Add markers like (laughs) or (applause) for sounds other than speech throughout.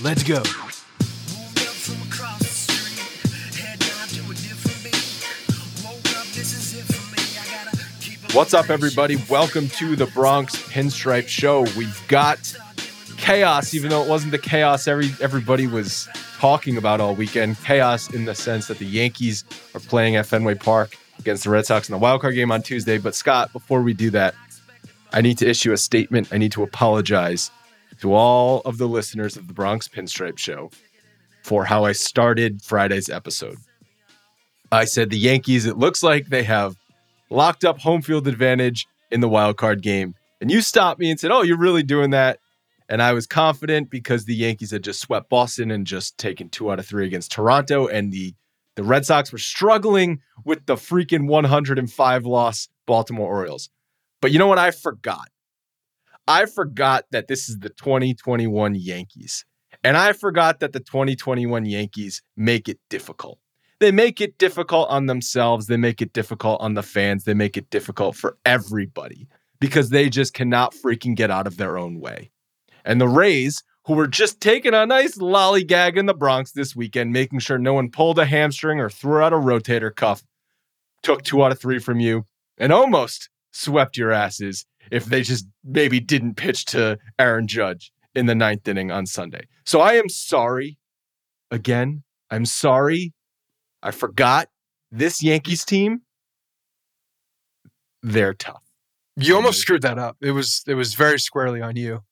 Let's go. What's up, everybody? Welcome to the Bronx Pinstripe Show. We've got chaos, even though it wasn't the chaos every everybody was talking about all weekend. Chaos in the sense that the Yankees are playing at Fenway Park against the Red Sox in the wild card game on Tuesday. But Scott, before we do that, I need to issue a statement. I need to apologize to all of the listeners of the Bronx Pinstripe Show for how I started Friday's episode. I said the Yankees, it looks like they have locked up home field advantage in the wild card game. And you stopped me and said, Oh, you're really doing that? And I was confident because the Yankees had just swept Boston and just taken two out of three against Toronto. And the, the Red Sox were struggling with the freaking 105 loss Baltimore Orioles. But you know what? I forgot. I forgot that this is the 2021 Yankees. And I forgot that the 2021 Yankees make it difficult. They make it difficult on themselves. They make it difficult on the fans. They make it difficult for everybody because they just cannot freaking get out of their own way. And the Rays, who were just taking a nice lollygag in the Bronx this weekend, making sure no one pulled a hamstring or threw out a rotator cuff, took two out of three from you and almost swept your asses if they just maybe didn't pitch to Aaron Judge in the ninth inning on Sunday. So I am sorry. Again, I'm sorry. I forgot this Yankees team. They're tough. You almost screwed that up. It was it was very squarely on you.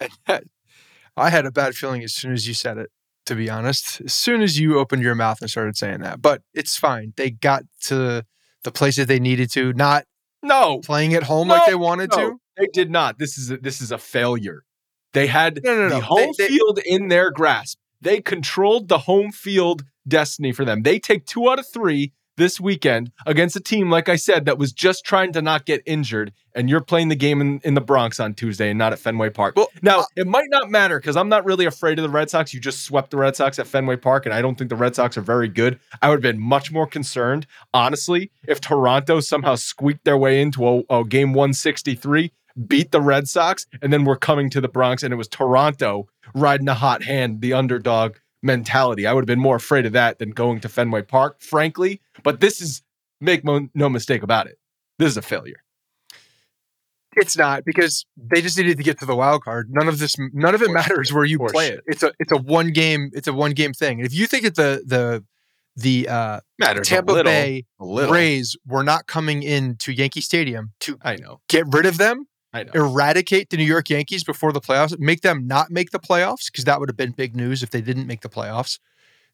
and (laughs) I had a bad feeling as soon as you said it, to be honest. As soon as you opened your mouth and started saying that. But it's fine. They got to the place that they needed to, not no playing at home no, like they wanted no, to. They did not. This is a, this is a failure. They had No, the home They- they- field in their grasp. They controlled the home field destiny for them. They take two out of three this weekend against a team, like I said, that was just trying to not get injured. And you're playing the game in, in the Bronx on Tuesday and not at Fenway Park. Well, now, uh, it might not matter because I'm not really afraid of the Red Sox. You just swept the Red Sox at Fenway Park, and I don't think the Red Sox are very good. I would have been much more concerned, honestly, if Toronto somehow squeaked their way into a, a game 163 beat the Red Sox, and then we're coming to the Bronx, and it was Toronto riding a hot hand, the underdog mentality. I would have been more afraid of that than going to Fenway Park, frankly. But this is, make mo- no mistake about it, this is a failure. It's not because they just needed to get to the wild card. None of this, none of it matters where you play it. It's a, it's a one game, it's a one game thing. And if you think that the, the, the uh, Matters Tampa little, Bay. Rays were not coming into Yankee Stadium to I know, get rid of them. Eradicate the New York Yankees before the playoffs, make them not make the playoffs because that would have been big news if they didn't make the playoffs.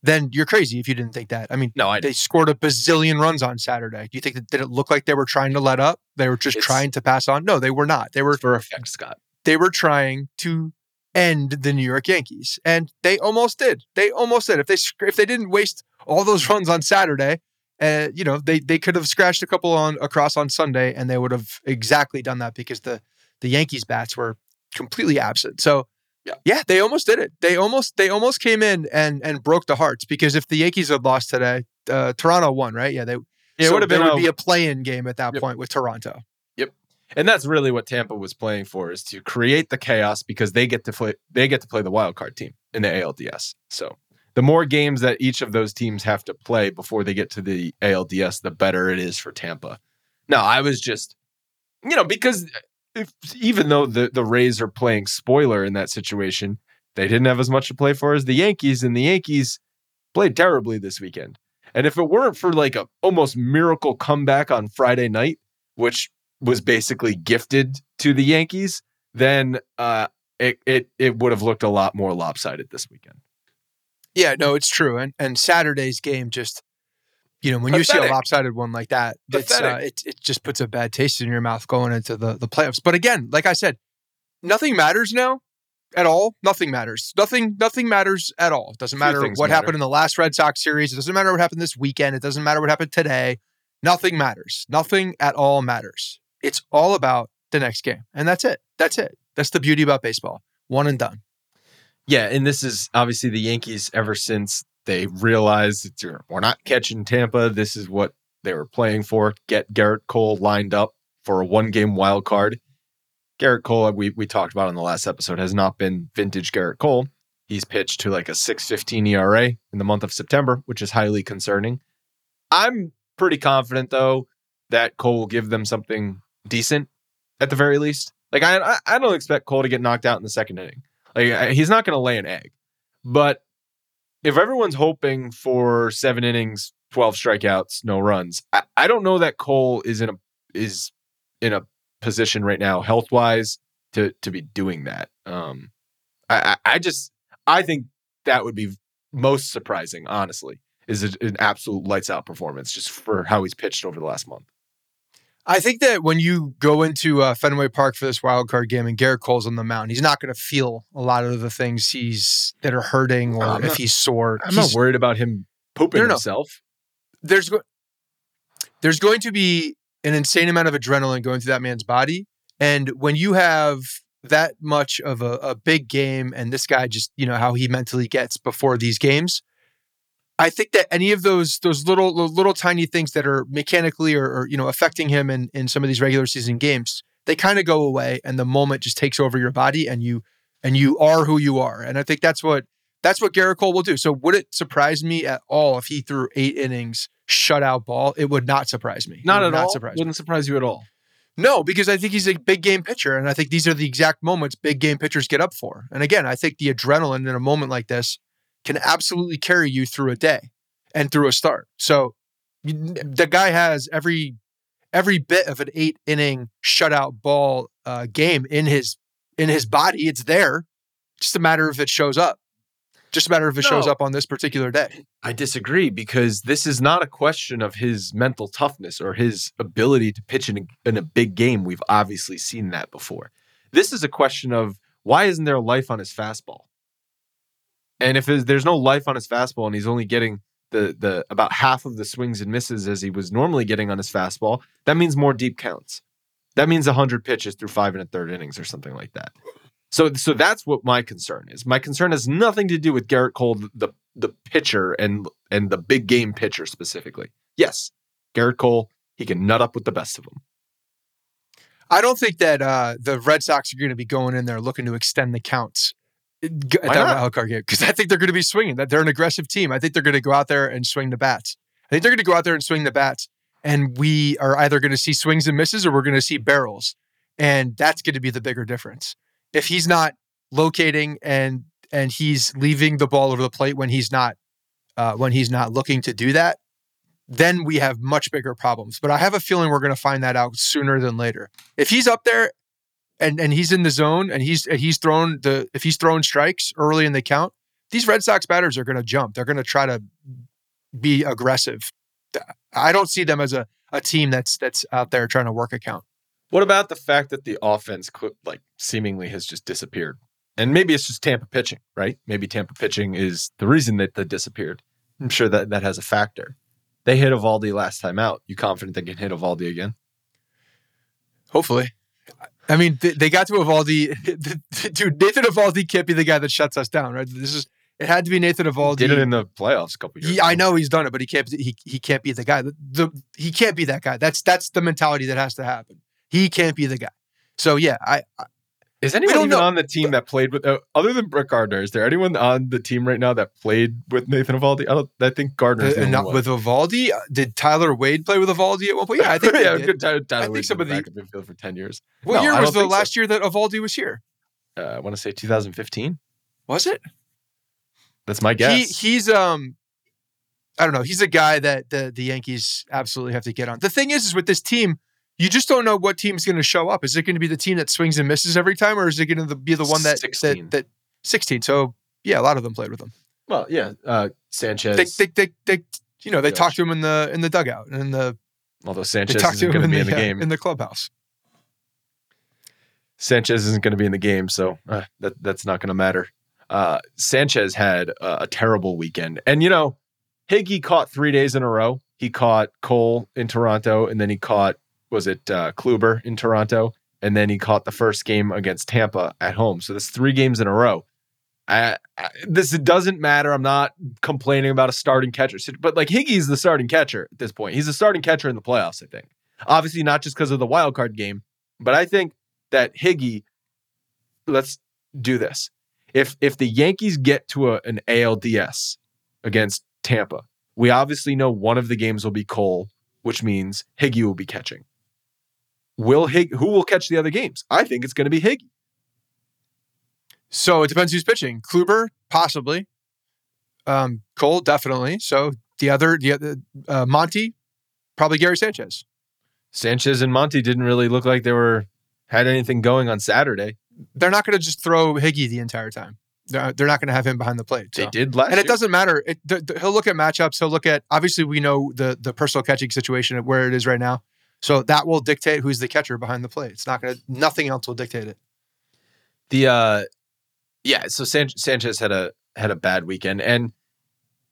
Then you're crazy if you didn't think that. I mean, No, I they scored a bazillion runs on Saturday. Do you think that did it look like they were trying to let up? They were just trying to pass on? No, they were not. They were for effect, Scott. they were trying to end the New York Yankees, and they almost did. They almost did. If they if they didn't waste all those (laughs) runs on Saturday, uh, you know, they they could have scratched a couple on across on Sunday, and they would have exactly done that because the the Yankees bats were completely absent. So yeah, yeah, they almost did it. They almost they almost came in and and broke the hearts because if the Yankees had lost today, uh, Toronto won, right? Yeah, they. Yeah, so it would have been would a, be a play-in game at that yep. point with Toronto. Yep, and that's really what Tampa was playing for is to create the chaos because they get to play they get to play the wild card team in the ALDS. So the more games that each of those teams have to play before they get to the ALDS, the better it is for Tampa. No, I was just, you know, because if, even though the, the Rays are playing spoiler in that situation, they didn't have as much to play for as the Yankees, and the Yankees played terribly this weekend. And if it weren't for like a almost miracle comeback on Friday night, which was basically gifted to the Yankees, then uh, it it it would have looked a lot more lopsided this weekend. Yeah, no, it's true. And and Saturday's game just you know, when Pathetic. you see a lopsided one like that, it's, uh, it, it just puts a bad taste in your mouth going into the, the playoffs. But again, like I said, nothing matters now at all. Nothing matters. Nothing, nothing matters at all. It doesn't matter what matter. happened in the last Red Sox series. It doesn't matter what happened this weekend. It doesn't matter what happened today. Nothing matters. Nothing at all matters. It's all about the next game. And that's it. That's it. That's the beauty about baseball. One and done. Yeah. And this is obviously the Yankees ever since they realized we're not catching Tampa. This is what they were playing for. Get Gerrit Cole lined up for a one game wild card. Gerrit Cole, we, we talked about in the last episode, has not been vintage Gerrit Cole. He's pitched to like a 615 ERA in the month of September, which is highly concerning. I'm pretty confident, though, that Cole will give them something decent at the very least. Like, I, I don't expect Cole to get knocked out in the second inning. Like, he's not going to lay an egg. But if everyone's hoping for seven innings, 12 strikeouts, no runs, I, I don't know that Cole is in a is in a position right now, health wise, to to be doing that. Um, I, I just I think that would be most surprising, honestly, is an absolute lights out performance just for how he's pitched over the last month. I think that when you go into uh, Fenway Park for this wild card game and Gerrit Cole's on the mound, he's not going to feel a lot of the things he's that are hurting or if he's sore. I'm he's, not worried about him pooping no, no. himself. There's go- there's going to be an insane amount of adrenaline going through that man's body, and when you have that much of a, a big game, and this guy just you know how he mentally gets before these games, I think that any of those those little little tiny things that are mechanically or, or you know affecting him in in some of these regular season games, they kind of go away, and the moment just takes over your body, and you and you are who you are. And I think that's what that's what Gerrit Cole will do. So would it surprise me at all if he threw eight innings shutout ball? It would not surprise me. Not at not all. Surprise Wouldn't me. surprise you at all. No, because I think he's a big game pitcher, and I think these are the exact moments big game pitchers get up for. And again, I think the adrenaline in a moment like this can absolutely carry you through a day and through a start. So the guy has every every bit of an eight inning shutout ball uh, game in his in his body. It's there. Just a matter of if it shows up. Just a matter of if it no, shows up on this particular day. I disagree because this is not a question of his mental toughness or his ability to pitch in a, in a big game. We've obviously seen that before. This is a question of why isn't there life on his fastball? And if there's no life on his fastball and he's only getting the the about half of the swings and misses as he was normally getting on his fastball, that means more deep counts. That means 100 pitches through five and a third innings or something like that. So so that's what my concern is. My concern has nothing to do with Gerrit Cole, the the pitcher and and the big game pitcher specifically. Yes, Gerrit Cole, he can nut up with the best of them. I don't think that uh, the Red Sox are going to be going in there looking to extend the counts at that wild card game because I think they're going to be swinging. That they're an aggressive team. I think they're going to go out there and swing the bats. I think they're going to go out there and swing the bats, and we are either going to see swings and misses or we're going to see barrels, and that's going to be the bigger difference. If he's not locating and and he's leaving the ball over the plate when he's not uh, when he's not looking to do that, then we have much bigger problems. But I have a feeling we're going to find that out sooner than later. If he's up there and and he's in the zone and he's he's thrown the if he's throwing strikes early in the count, these Red Sox batters are going to jump. They're going to try to be aggressive. I don't see them as a a team that's that's out there trying to work a count. What about the fact that the offense, like, seemingly has just disappeared? And maybe it's just Tampa pitching, right? Maybe Tampa pitching is the reason that they disappeared. I'm sure that that has a factor. They hit Eovaldi last time out. You confident they can hit Eovaldi again? Hopefully. I mean, they, they got to Eovaldi. (laughs) Dude, Nathan Eovaldi can't be the guy that shuts us down, right? This is it had to be Nathan Eovaldi. Did it in the playoffs a couple years. He, I know he's done it, but he can't. He, he can't be the guy. The, the he can't be that guy. That's that's the mentality that has to happen. He can't be the guy. So yeah, I is anyone even know. on the team that played with uh, other than Brett Gardner? Is there anyone on the team right now that played with Nathan Eovaldi? I don't. I think Gardner. uh, not with Eovaldi. Did Tyler Wade play with Eovaldi at one point? Yeah, I think. (laughs) yeah, did. good. Tyler, Tyler I think Wade's some of the- back in midfield for ten years. What No, year was the think so. last year that Eovaldi was here? Uh, I want to say 2015. Was it? That's my guess. He he's um I don't know. He's a guy that the the Yankees absolutely have to get on. The thing is, is with this team, you just don't know what team's going to show up. Is it going to be the team that swings and misses every time, or is it going to be the one that 16. that that sixteen? So yeah, a lot of them played with him. well, yeah. Uh, Sanchez. They they they, they you know they Josh. talked to him in the in the dugout and in the although they Sanchez talked isn't to him going to in be the, in the game. in the clubhouse. Sanchez isn't going to be in the game, so uh, that that's not going to matter. Uh, Sanchez had a, a terrible weekend, and you know, Higgy caught three days in a row. He caught Cole in Toronto, and then he caught was it uh, Kluber in Toronto, and then he caught the first game against Tampa at home. So that's three games in a row. I, I, this doesn't matter. I'm not complaining about a starting catcher, but like Higgy's the starting catcher at this point. He's the starting catcher in the playoffs. I think, obviously not just because of the wild card game, but I think that Higgy. Let's do this. If if the Yankees get to a, an ALDS against Tampa, we obviously know one of the games will be Cole, which means Higgy will be catching. Will Hig who will catch the other games? I think it's going to be Higgy. So it depends who's pitching. Kluber possibly, um, Cole definitely. So the other the other uh, Monty probably Gary Sanchez. Sanchez and Monty didn't really look like they were had anything going on Saturday. they're not going to just throw Higgy the entire time. They're, they're not going to have him behind the plate. They did last And it year. doesn't matter. It, th- th- he'll look at matchups. He'll look at obviously we know the the personal catching situation where it is right now. So that will dictate who's the catcher behind the plate. It's not going to. Nothing else will dictate it. the uh yeah so San- sanchez had a had a bad weekend and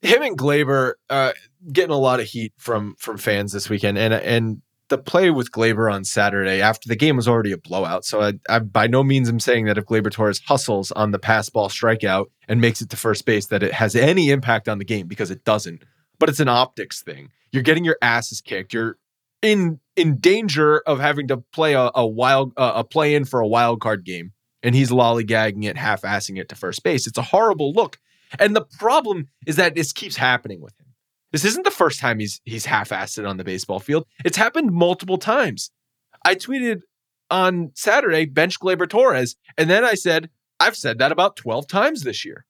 him and gleyber uh getting a lot of heat from from fans this weekend and and the play with gleyber on saturday after the game was already a blowout so i, I by no means am saying that if gleyber torres hustles on the pass ball strikeout and makes it to first base that it has any impact on the game because it doesn't but it's an optics thing you're getting your asses kicked you're in in danger of having to play a, a wild uh, a play in for a wild card game and he's lollygagging it, half-assing it to first base. It's a horrible look. And the problem is that this keeps happening with him. This isn't the first time he's he's half-assed on the baseball field. It's happened multiple times. I tweeted on Saturday, bench Gleyber Torres, and then I said, I've said that about 12 times this year.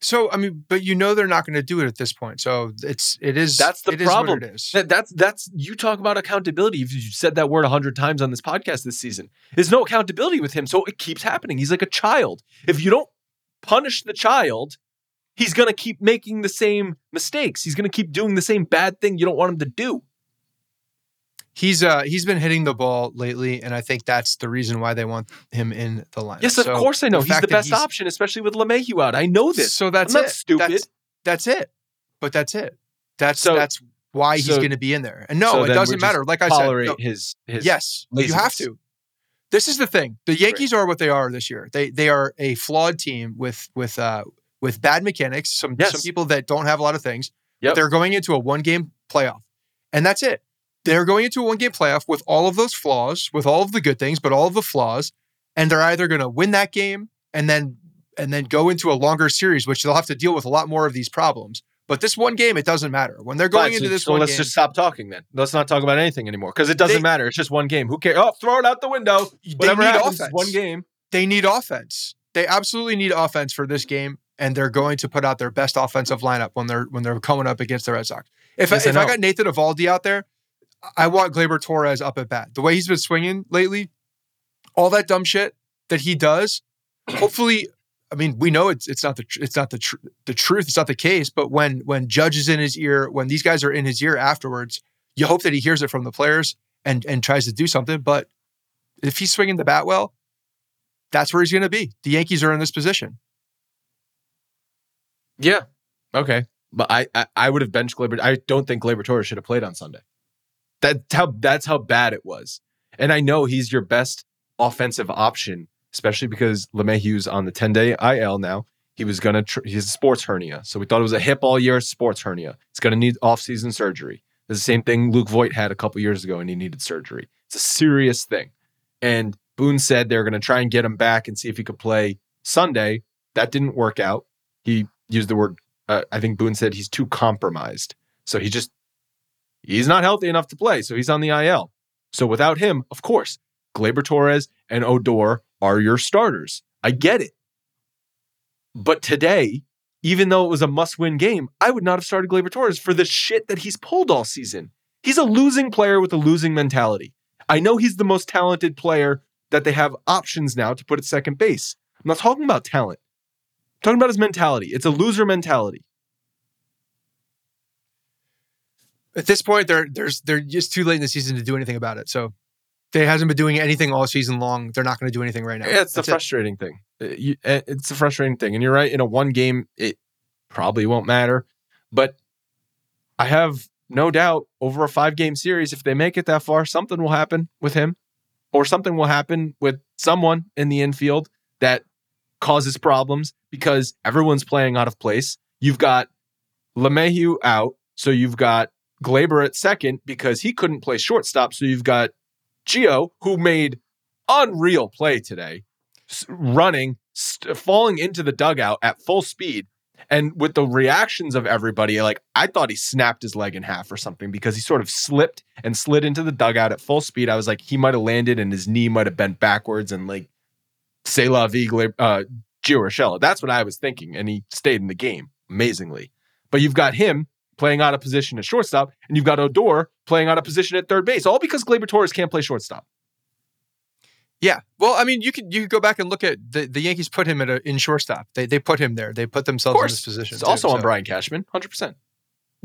So I mean, but you know they're not going to do it at this point. So it's it is That's the it is what problem. it is. That, that's that's you talk about accountability. You've said that word a hundred times on this podcast this season. There's no accountability with him, so it keeps happening. He's like a child. If you don't punish the child, he's gonna keep making the same mistakes. He's gonna keep doing the same bad thing you don't want him to do. He's uh he's been hitting the ball lately, and I think that's the reason why they want him in the lineup. Yes, of So course I know. He's the best he's- option, especially with LeMahieu out. I know this. So that's I'm not it. stupid. That's, that's it. But that's it. That's So- that's why he's so- going to be in there. And no, so it doesn't matter. Like I said, no, his his yes, you have to. This is the thing. The Yankees are what they are this year. They they are a flawed team with with uh with bad mechanics. Some Yes. some people that don't have a lot of things. Yep. They're going into a one game playoff, and that's it. They're going into a one game playoff with all of those flaws, with all of the good things, but all of the flaws, and they're either going to win that game and then and then go into a longer series, which they'll have to deal with a lot more of these problems. But this one game, it doesn't matter. When they're going Fine, into so- this so one let's game, just stop talking then. Let's not talk about anything anymore because it doesn't They- matter. It's just one game. Who cares? Oh, throw it out the window. they Whatever need happens, offense. one game. they need offense. They absolutely need offense for this game, and they're going to put out their best offensive lineup when they're when they're coming up against the Red Sox. If Yes, I, I if I know. got Nathan Eovaldi out there, I want Gleyber Torres up at bat. The way he's been swinging lately, all that dumb shit that he does. Hopefully, I mean we know it's it's not the tr- it's not the tr- the truth. It's not the case. But when when Judge is in his ear, when these guys are in his ear afterwards, you hope that he hears it from the players and and tries to do something. But if he's swinging the bat well, that's where he's going to be. The Yankees are in this position. Yeah. Okay. But I, I, I would have benched Gleyber. I don't think Gleyber Torres should have played on Sunday. That's how that's how bad it was. And I know he's your best offensive option, especially because LeMahieu's on the 10 day IL now. He was gonna tr- he's a sports hernia, so we thought it was a hip all year sports hernia. It's gonna need off season surgery. It's the same thing Luke Voit had a couple years ago, and he needed surgery. It's a serious thing. And Boone said they're gonna try and get him back and see if he could play Sunday. That didn't work out. He used the word. Uh, I think Boone said he's too compromised, so he just he's not healthy enough to play. So he's on the IL. So without him, of course, Gleyber Torres and Odor are your starters. I get it. But today, even though it was a must win game, I would not have started Gleyber Torres for the shit that he's pulled all season. He's a losing player with a losing mentality. I know he's the most talented player that they have options now to put at second base. I'm not talking about talent. I'm talking about his mentality. It's a loser mentality. At this point, they're there's they're just too late in the season to do anything about it. So they hasn't been doing anything all season long. They're not going to do anything right now. Yeah, it's the That's it. frustrating thing. Uh, uh, It's the frustrating thing. And you're right, in a one game, it probably won't matter. But I have no doubt over a five game series, if they make it that far, something will happen with him or something will happen with someone in the infield that causes problems because everyone's playing out of place. You've got LeMahieu out. So you've got Gleyber at second because he couldn't play shortstop. So you've got Gio, who made unreal play today, running, st- falling into the dugout at full speed. And with the reactions of everybody, like I thought he snapped his leg in half or something because he sort of slipped and slid into the dugout at full speed. I was like, he might have landed and his knee might have bent backwards and like, say la vie, uh, Gio. That's what I was thinking. And he stayed in the game amazingly. But you've got him playing out of position at shortstop, and you've got Odor playing out of position at third base, all because Gleyber Torres can't play shortstop. Yeah. Well, I mean, you could you could go back and look at the, the Yankees put him at a, in shortstop. They they put him there. They put themselves in this position. it's too, also on. Brian Cashman, hundred percent.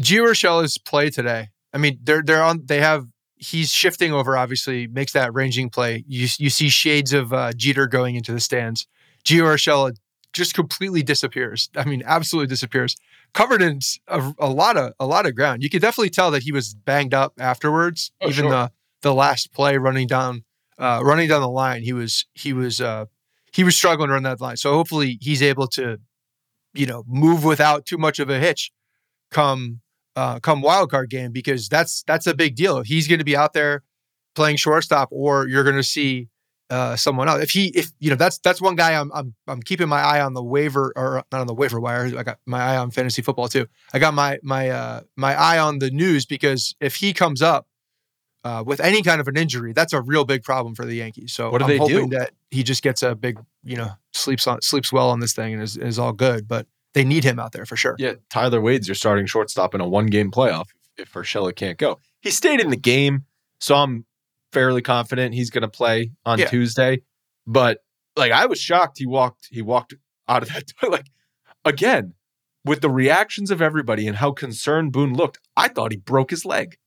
Gio Urshela's play today. I mean, they're they're on. They have he's shifting over. Obviously, makes that ranging play. You you see shades of uh, Jeter going into the stands. Gio Urshela just completely disappears. I mean, absolutely disappears. Covered in a, a lot of a lot of ground. You could definitely tell that he was banged up afterwards. Oh, Even sure. the the last play running down uh, running down the line, he was he was uh, he was struggling to run that line. So hopefully he's able to, you know, move without too much of a hitch come uh, come wild card game because that's that's a big deal. He's going to be out there playing shortstop, or you're going to see uh, someone else. If he, if you know, that's that's one guy I'm I'm I'm keeping my eye on the waiver or not on the waiver wire. I got my eye on fantasy football too. I got my my uh, my eye on the news because if he comes up. Uh, with any kind of an injury, that's a real big problem for the Yankees. So What do I'm they hoping do? that he just gets a big, you know, sleeps on sleeps well on this thing and is, is all good. But they need him out there for sure. Yeah, Tyler Wade's your starting shortstop in a one game playoff if Urshela can't go. He stayed in the game, so I'm fairly confident he's going to play on Yeah. Tuesday. But like, I was shocked he walked he walked out of that (laughs) door. Like again, with the reactions of everybody and how concerned Boone looked, I thought he broke his leg.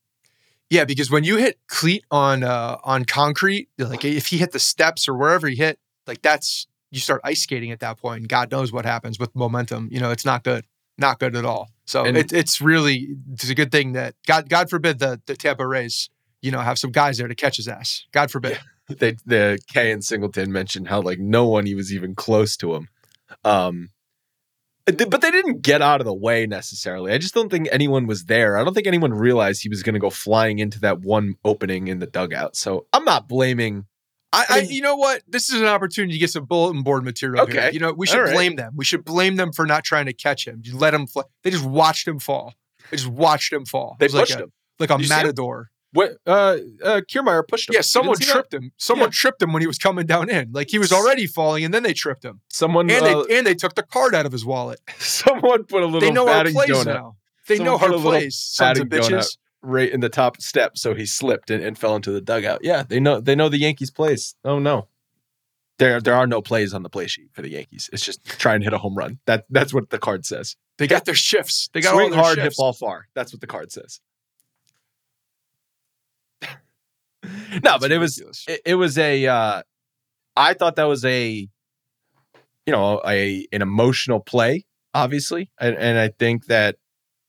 Yeah, because when you hit cleat on uh, on concrete, like if he hit the steps or wherever he hit, like that's you start ice skating at that point, and God knows what happens with momentum. You know, it's not good, not good at all. So it, it's really it's a good thing that God God forbid the the Tampa Rays, you know, have some guys there to catch his ass. God forbid. (laughs) they the Kay and Singleton mentioned how like no one he was even close to him. Um but they didn't get out of the way necessarily. I just don't think anyone was there. I don't think anyone realized he was going to go flying into that one opening in the dugout. So I'm not blaming. I, I you know what? This is an opportunity to get some bulletin board material. here. Okay. You know, we should right. blame them. We should blame them for not trying to catch him. You let him fly. They just watched him fall. They just watched him fall. They was like pushed a, him. like a him? matador. What? Uh, uh, Kiermaier pushed him. Yeah, someone didn't that? tripped him. Someone Yeah. tripped him when he was coming down in. Like he was already falling, and then they tripped him. Someone. And uh, they and they took the card out of his wallet. (laughs) someone put a little. They know our batting plays donut now. They Someone know put our a plays. Sons of bitches. right in the top step, so he slipped and, and fell into the dugout. Yeah, they know they know the Yankees plays. Oh no. There there are no plays on the play sheet for the Yankees. It's just try and hit a home run. That that's what the card says. They got their shifts. They got all Swing their hard, hit shifts. ball far. That's what the card says. no, (laughs) That's but it was ridiculous. it, it was a uh I thought that was a you know a an emotional play obviously and, and I think that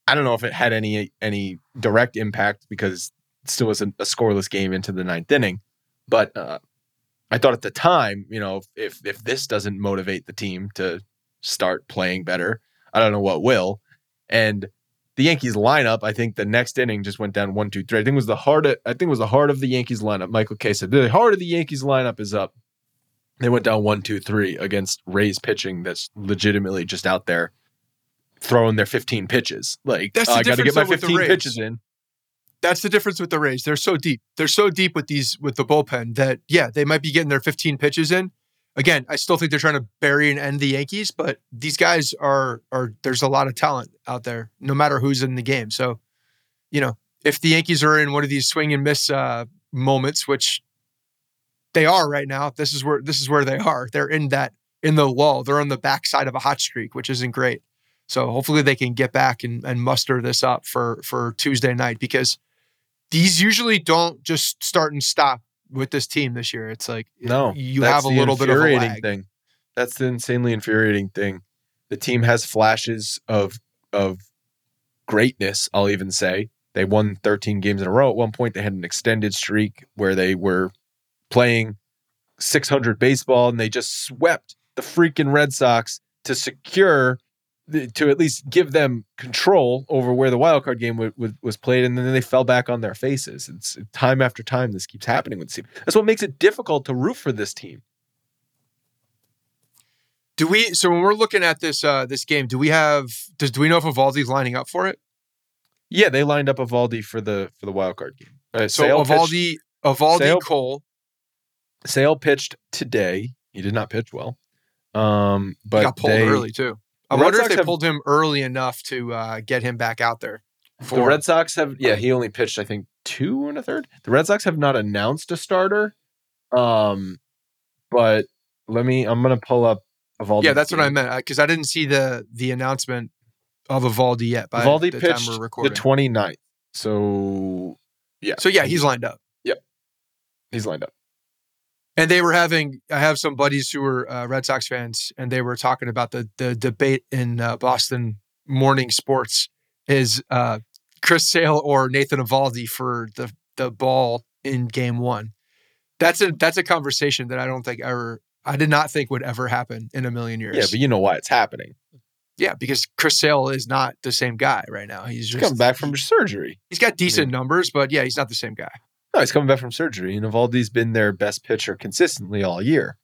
I don't know if it had any any direct impact because it still was a, a scoreless game into the ninth inning but uh I thought at the time you know if if this doesn't motivate the team to start playing better I don't know what will and the Yankees lineup, I think the next inning just went down one, two, three. I think it was the heart. Of, I think it was the heart of the Yankees lineup. Michael Kay said the heart of the Yankees lineup is up. They went down one, two, three against Rays pitching that's legitimately just out there throwing their 15 pitches. Like That's "Oh, I got to get my though, with the 15 pitches in. That's the difference with the Rays. They're so deep. They're so deep with these with the bullpen that yeah, they might be getting their 15 pitches in. Again, I still think they're trying to bury and end the Yankees, but these guys are are there's a lot of talent out there, no matter who's in the game. So, you know, if the Yankees are in one of these swing and miss uh, moments, which they are right now, this is where this is where they are. They're in that in the lull. They're on the backside of a hot streak, which isn't great. So hopefully they can get back and, and muster this up for for Tuesday night because these usually don't just start and stop with this team this year. It's like No, you have a little bit of a lag. thing. That's the insanely infuriating thing. The team has flashes of of greatness. I'll even say they won 13 games in a row. At one point, they had an extended streak where they were playing 600 baseball, and they just swept the freaking Red Sox to secure. To at least give them control over where the wild card game w- w- was played, and then they fell back on their faces. It's time after time this keeps happening with this team. That's what makes it difficult to root for this team. Do we? So when we're looking at this uh this game, do we have? Does do we know if Eovaldi's lining up for it? Yeah, they lined up Eovaldi for the for the wild card game. Uh, So Sale, pitched, Eovaldi, Eovaldi, Sale- Cole. Sale pitched today. He did not pitch well, um, but He got pulled they- early too. I the Red wonder if Sox they have- pulled him early enough to uh, get him back out there. The For Red Sox have yeah, he only pitched I think two and a third. The Red Sox have not announced a starter, um, but let me. I'm gonna pull up Eovaldi. yeah, that's what I meant because I didn't see the the announcement of Eovaldi yet. By Eovaldi the pitched time we're the recording. 29th. So yeah, so yeah, he's lined up. Yep, he's lined up. And they were having, I have some buddies who were uh, Red Sox fans, and they were talking about the the debate in uh, Boston morning sports is uh, Chris Sale or Nathan Eovaldi for the the ball in Game One. That's a that's a conversation that I don't think ever, I did not think would ever happen in a million years. Yeah, but you know why it's happening. yeah, because Chris Sale is not the same guy right now. He's He's just coming back from surgery. He's got decent numbers, but yeah, he's not the same guy. No, he's coming back from surgery, and Eovaldi's been their best pitcher consistently all year.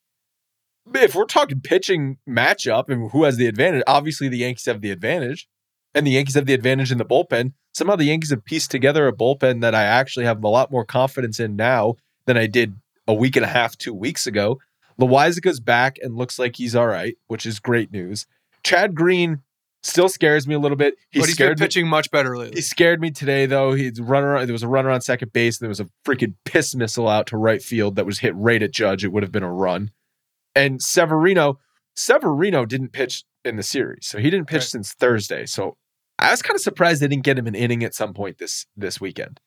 If we're talking pitching matchup and who has the advantage, obviously the Yankees have the advantage, and the Yankees have the advantage in the bullpen. Somehow the Yankees have pieced together a bullpen that I actually have a lot more confidence in now than I did a week and a half, two weeks ago. Loaisiga's back and looks like he's all right, which is great news. Chad Green still scares me a little bit. He but he's been scared me. pitching much better lately. He scared me today, though. He's runner. There was a runner on second base. And there was a freaking piss missile out to right field that was hit right at Judge. It would have been a run. And Severino, Severino didn't pitch in the series, so he didn't pitch Right. since Thursday. So I was kind of surprised they didn't get him an inning at some point this this weekend.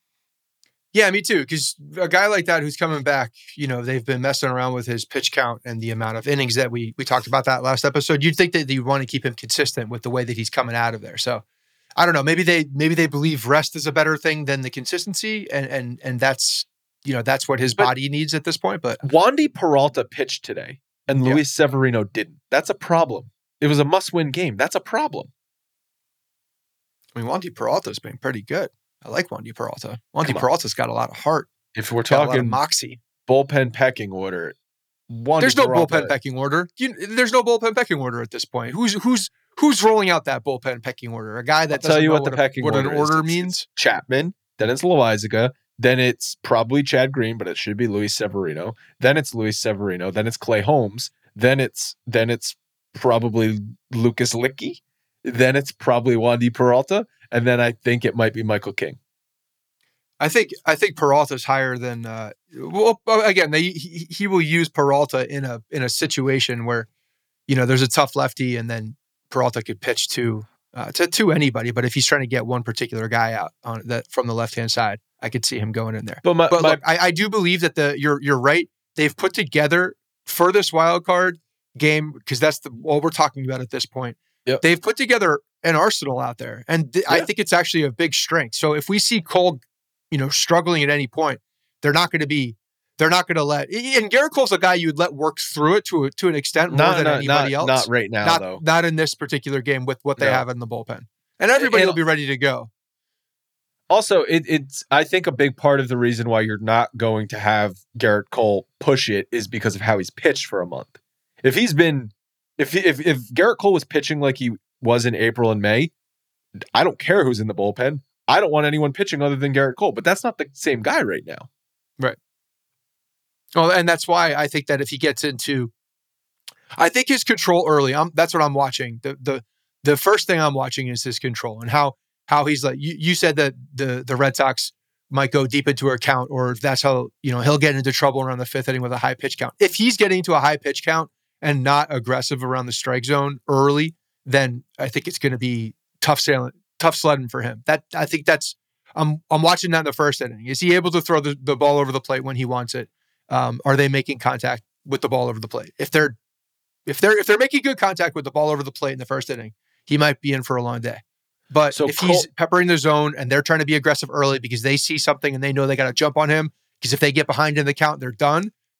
Yeah, me too. Because a guy like that who's coming back, you know, they've been messing around with his pitch count and the amount of innings that we we talked about that last episode. You'd think that you want to keep him consistent with the way that he's coming out of there. So I don't know. Maybe they maybe they believe rest is a better thing than the consistency, and and and that's you know that's what his But- body needs at this point. But Wandy Peralta pitched today, and Yeah. Luis Severino didn't. That's a problem. It was a must-win game. That's a problem. I mean, Wandy Peralta's been pretty good. I like Wandy Peralta. Wandy Peralta's got a lot of heart, If we're got a lot of talking moxie. bullpen pecking order, Wandy There's no Peralta- bullpen pecking order. You, there's no bullpen pecking order at this point. Who's who's who's rolling out that bullpen pecking order? A guy that I'll tell you know what the a- pecking what order an is. order It's- means. Chapman, then it's Loaisiga, then it's probably Chad Green, but it should be Luis Severino. Then it's Luis Severino, then it's Clay Holmes, then it's then it's probably Lucas Luetge, then it's probably Wandy Peralta, and then I think it might be Michael King. I think I think Peralta's higher than. Uh, well, again, they, he, he will use Peralta in a in a situation where, you know, there's a tough lefty, and then Peralta could pitch to uh, to to anybody. But if he's trying to get one particular guy out on that from the left hand side, I could see him going in there. But my, But my look, I, I do believe that the you're you're right. They've put together for this wild card game because that's the what we're talking about at this point. Yep. They've put together an arsenal out there, and th- I think it's actually a big strength. So if we see Cole, you know, struggling at any point, they're not going to be. They're not going to let. And Gerrit Cole's a guy you'd let work through it to a, to an extent more not, than not, anybody not, else. not right now not, though. not in this particular game with what they No. have in the bullpen, and everybody And- will be ready to go. Also, it, it's I think a big part of the reason why you're not going to have Gerrit Cole push it is because of how he's pitched for a month. If he's been, if if if Gerrit Cole was pitching like he was in April and May, I don't care who's in the bullpen. I don't want anyone pitching other than Gerrit Cole, but that's not the same guy right now. Right. Well, and that's why I think that if he gets into, I think his control early. I'm, that's what I'm watching. The the the first thing I'm watching is his control and how how he's like. You, you said that the the Red Sox might go deep into a count, or that's how you know he'll get into trouble around the fifth inning with a high pitch count. If he's getting to a high pitch count and not aggressive around the strike zone early, then I think it's going to be tough sailing, tough sledding for him. That I think that's. I'm I'm watching that in the first inning. Is he able to throw the, the ball over the plate when he wants it? um, are they making contact with the ball over the plate? If they're if they're if they're making good contact with the ball over the plate in the first inning, he might be in for a long day. But So if Cole- he's peppering the zone and they're trying to be aggressive early because they see something and they know they got to jump on him because if they get behind in the count, they're done.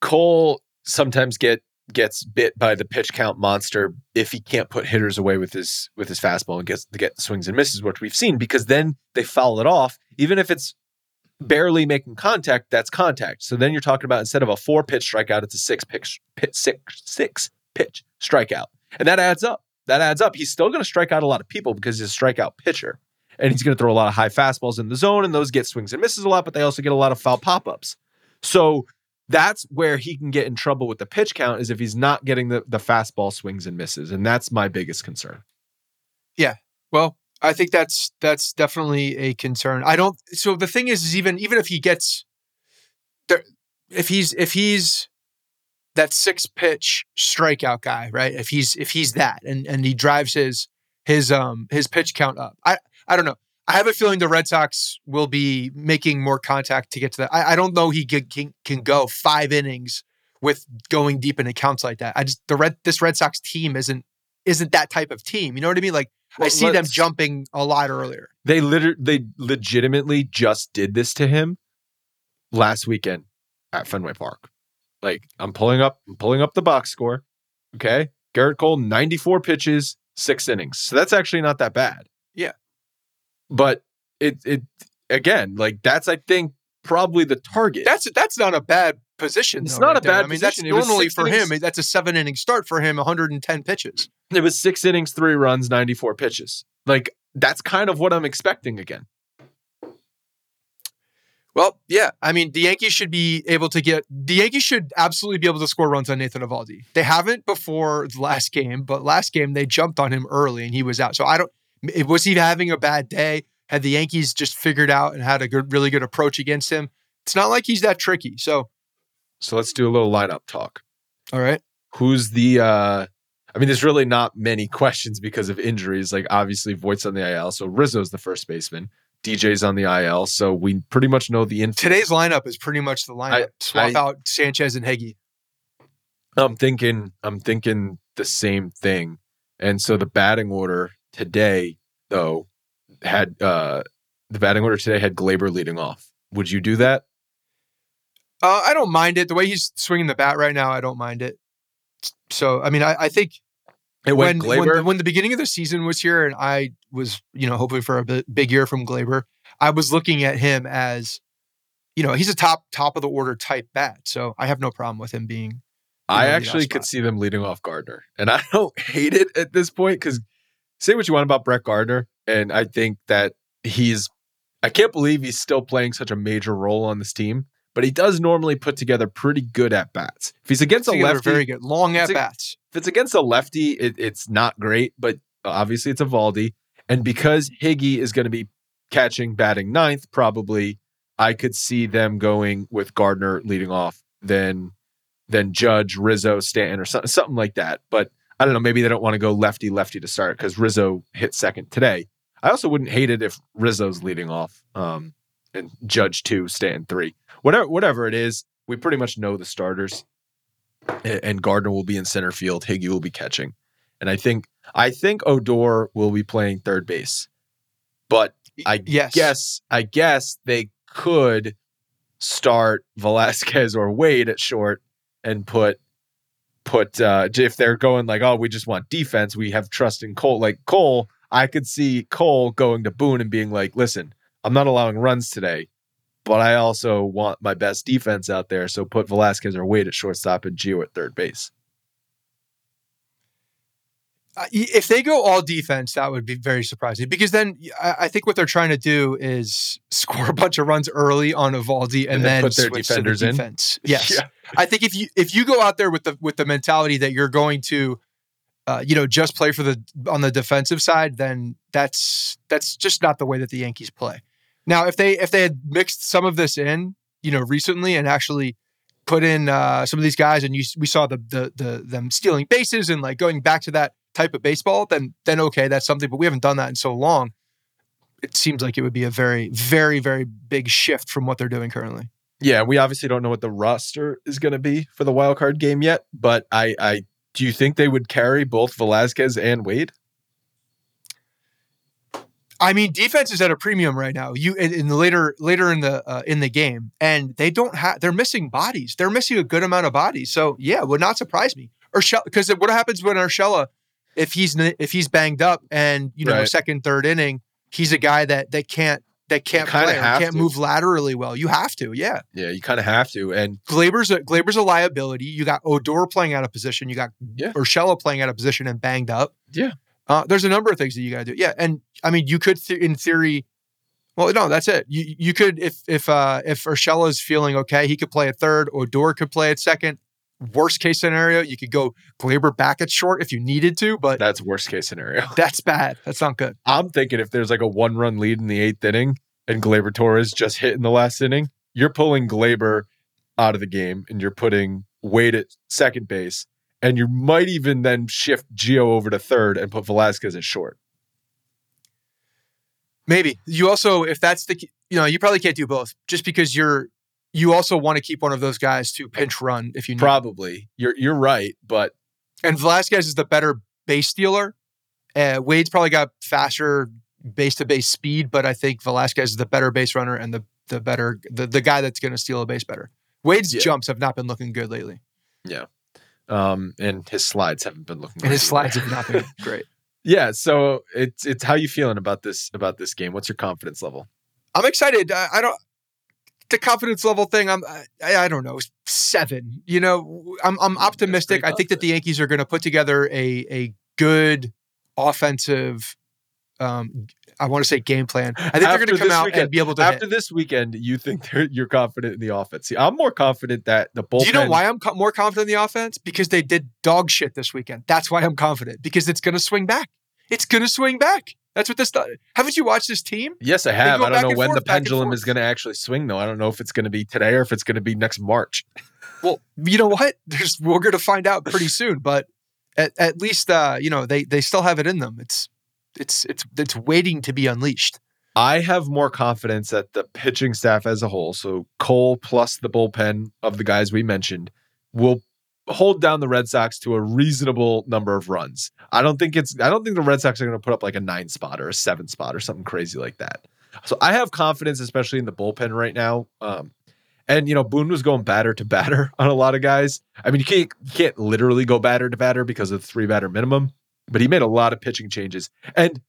Cole sometimes get gets bit by the pitch count monster if he can't put hitters away with his with his fastball and gets get swings and misses, which we've seen, because then they foul it off, even if it's barely making contact, that's contact. So then you're talking about instead of a four pitch strikeout, it's a six pitch, pitch six six pitch strikeout, and that adds up. That adds up. He's still going to strike out a lot of people because he's a strikeout pitcher, and he's going to throw a lot of high fastballs in the zone, and those get swings and misses a lot, but they also get a lot of foul pop ups. So that's where he can get in trouble with the pitch count is if he's not getting the, the fastball swings and misses. And that's my biggest concern. Yeah. Well, I think that's that's definitely a concern. I don't. So the thing is, is even even if he gets there, if he's if he's that six pitch strikeout guy, right? If he's if he's that and and he drives his his um his pitch count up, I I don't know. I have a feeling the Red Sox will be making more contact to get to that. I, I don't know he can, can can go five innings with going deep in accounts like that. I just the red this Red Sox team isn't isn't that type of team. You know what I mean? Like I see them jumping a lot earlier. They liter- they legitimately just did this to him last weekend at Fenway Park. Like I'm pulling up I'm pulling up the box score. Okay. Gerrit Cole, 94 pitches, six innings. So that's actually not that bad. Yeah. But it it again, like that's I think probably the target. That's that's not a bad position. It's though, not right a there. bad I mean, position. It was normally for innings. him. That's a seven inning start for him. 110 pitches. It was six innings, three runs, 94 pitches. Like that's kind of what I'm expecting again. Well, yeah. I mean, the Yankees should be able to get the Yankees should absolutely be able to score runs on Nathan Eovaldi. They haven't before the last game, but last game they jumped on him early and he was out. So I don't. Was he having a bad day? Had the Yankees just figured out and had a good, really good approach against him? It's not like he's that tricky. So, so let's do a little lineup talk. All right. Who's the? uh I mean, there's really not many questions because of injuries. Like obviously, Voit's on the IL, so Rizzo's the first baseman. DJ's on the IL, so we pretty much know the. Inf- Today's lineup is pretty much the lineup. I, Swap I, out Sanchez and Higgy. I'm thinking. I'm thinking the same thing, and so the batting order today, though, had uh the batting order today had Gleyber leading off. Would you do that? Uh, I don't mind it. The way he's swinging the bat right now, I don't mind it. So, I mean, I, I think when, when, when the beginning of the season was here, and I was, you know, hoping for a big year from Gleyber, I was looking at him as, you know, he's a top top of the order type bat. So I have no problem with him being. I actually could see them leading off Gardner, and I don't (laughs) hate it at this point because say what you want about Brett Gardner, and I think that he's. I can't believe he's still playing such a major role on this team but he does normally put together pretty good at bats. If he's against a lefty, very good long at bats. If it's against a lefty, it, it's not great, but obviously it's Eovaldi, And because Higgy is going to be catching batting ninth, probably I could see them going with Gardner leading off, then then Judge, Rizzo, Stanton, or something, something like that. But I don't know. Maybe they don't want to go lefty lefty to start because Rizzo hit second today. I also wouldn't hate it if Rizzo's leading off, um, and Judge two, Stanton three whatever whatever it is, we pretty much know the starters. And Gardner will be in center field. Higgy will be catching, and I think I think Odor will be playing third base. But I yes. guess I guess they could start Velazquez or Wade at short and put put uh if they're going like oh we just want defense we have trust in Cole like Cole I could see Cole going to Boone and being like listen I'm not allowing runs today but I also want my best defense out there. So put Velazquez or Wade at shortstop and Gio at third base. Uh, if they go all defense, that would be very surprising because then I think what they're trying to do is (laughs) score a bunch of runs early on Eovaldi and, and then, then put their defenders the defense. in. (laughs) Yes, yeah. I think if you if you go out there with the with the mentality that you're going to, uh, you know, just play for the on the defensive side, then that's that's just not the way that the Yankees play. Now, if they if they had mixed some of this in, you know, recently and actually put in uh, some of these guys, and you we saw the, the the them stealing bases and like going back to that type of baseball, then then okay, that's something. But we haven't done that in so long. It seems like it would be a very very very big shift from what they're doing currently. Yeah, we obviously don't know what the roster is going to be for the wild card game yet, but I I do you think they would carry both Velazquez and Wade? I mean, defense is at a premium right now. You in, in the later later in the uh, in the game, and they don't have. They're missing bodies. They're missing a good amount of bodies. So yeah, would not surprise me. Urshela, because what happens when Urshela, if he's if he's banged up and you know right. second third inning, he's a guy that that can't that can't play can't to. move laterally well. You have to, yeah. Yeah, you kind of have to. And Gleyber's a Gleyber's a liability. You got Odor playing out of position. You got yeah. Urshela playing out of position and banged up. Yeah. Uh, there's a number of things that you got to do. Yeah, and I mean, you could, th- in theory, well, no, that's it. You you could if if uh, if Urshela is feeling okay, he could play at third. Odor could play at second. Worst case scenario, you could go Gleyber back at short if you needed to, but that's worst case scenario. (laughs) That's bad. That's not good. I'm thinking if there's like a one run lead in the eighth inning and Gleyber Torres just hit in the last inning, you're pulling Gleyber out of the game and you're putting Wade at second base and you might even then shift Gio over to third and put Velazquez at short. Maybe you also, if that's the, you know, you probably can't do both just because you're, you also want to keep one of those guys to pinch run if you need. Probably, you're you're right, but and Velazquez is the better base stealer. Uh, Wade's probably got faster base to base speed, but I think Velazquez is the better base runner and the the better the, the guy that's going to steal a base better. Wade's yeah. jumps have not been looking good lately. Yeah. Um, and his slides haven't been looking. And his slides have not been (laughs) great. Yeah, so it's it's how you feeling about this about this game? What's your confidence level? I'm excited. I, I don't the confidence level thing. I'm I, I, don't know seven. You know, I'm I'm optimistic. I think that the Yankees are going to put together a a good offensive um, I want to say game plan. I think they're going to come out weekend, and be able to after hit. this weekend. You think you're confident in the offense? See, I'm more confident that the bullpen. Do you know why I'm co- more confident in the offense? Because they did dog shit this weekend. That's why I'm confident. Because it's going to swing back. It's going to swing back. That's what this. Haven't you watched this team? Yes, I have. I don't know when forth, the pendulum is going to actually swing, though. I don't know if it's going to be today or if it's going to be next March. well, you know what? (laughs) There's, we're going to find out pretty soon. But at, at least, uh, you know, they they still have it in them. It's it's it's it's waiting to be unleashed. I have more confidence that the pitching staff as a whole, so Cole plus the bullpen of the guys we mentioned, will hold down the Red Sox to a reasonable number of runs. I don't think it's I don't think the Red Sox are going to put up like a 9 spot or a 7 spot or something crazy like that. So I have confidence especially in the bullpen right now. Um, and you know, Boone was going batter to batter (laughs) on a lot of guys. I mean, you can't you can't literally go batter to batter because of the three batter minimum, but he made a lot of pitching changes. And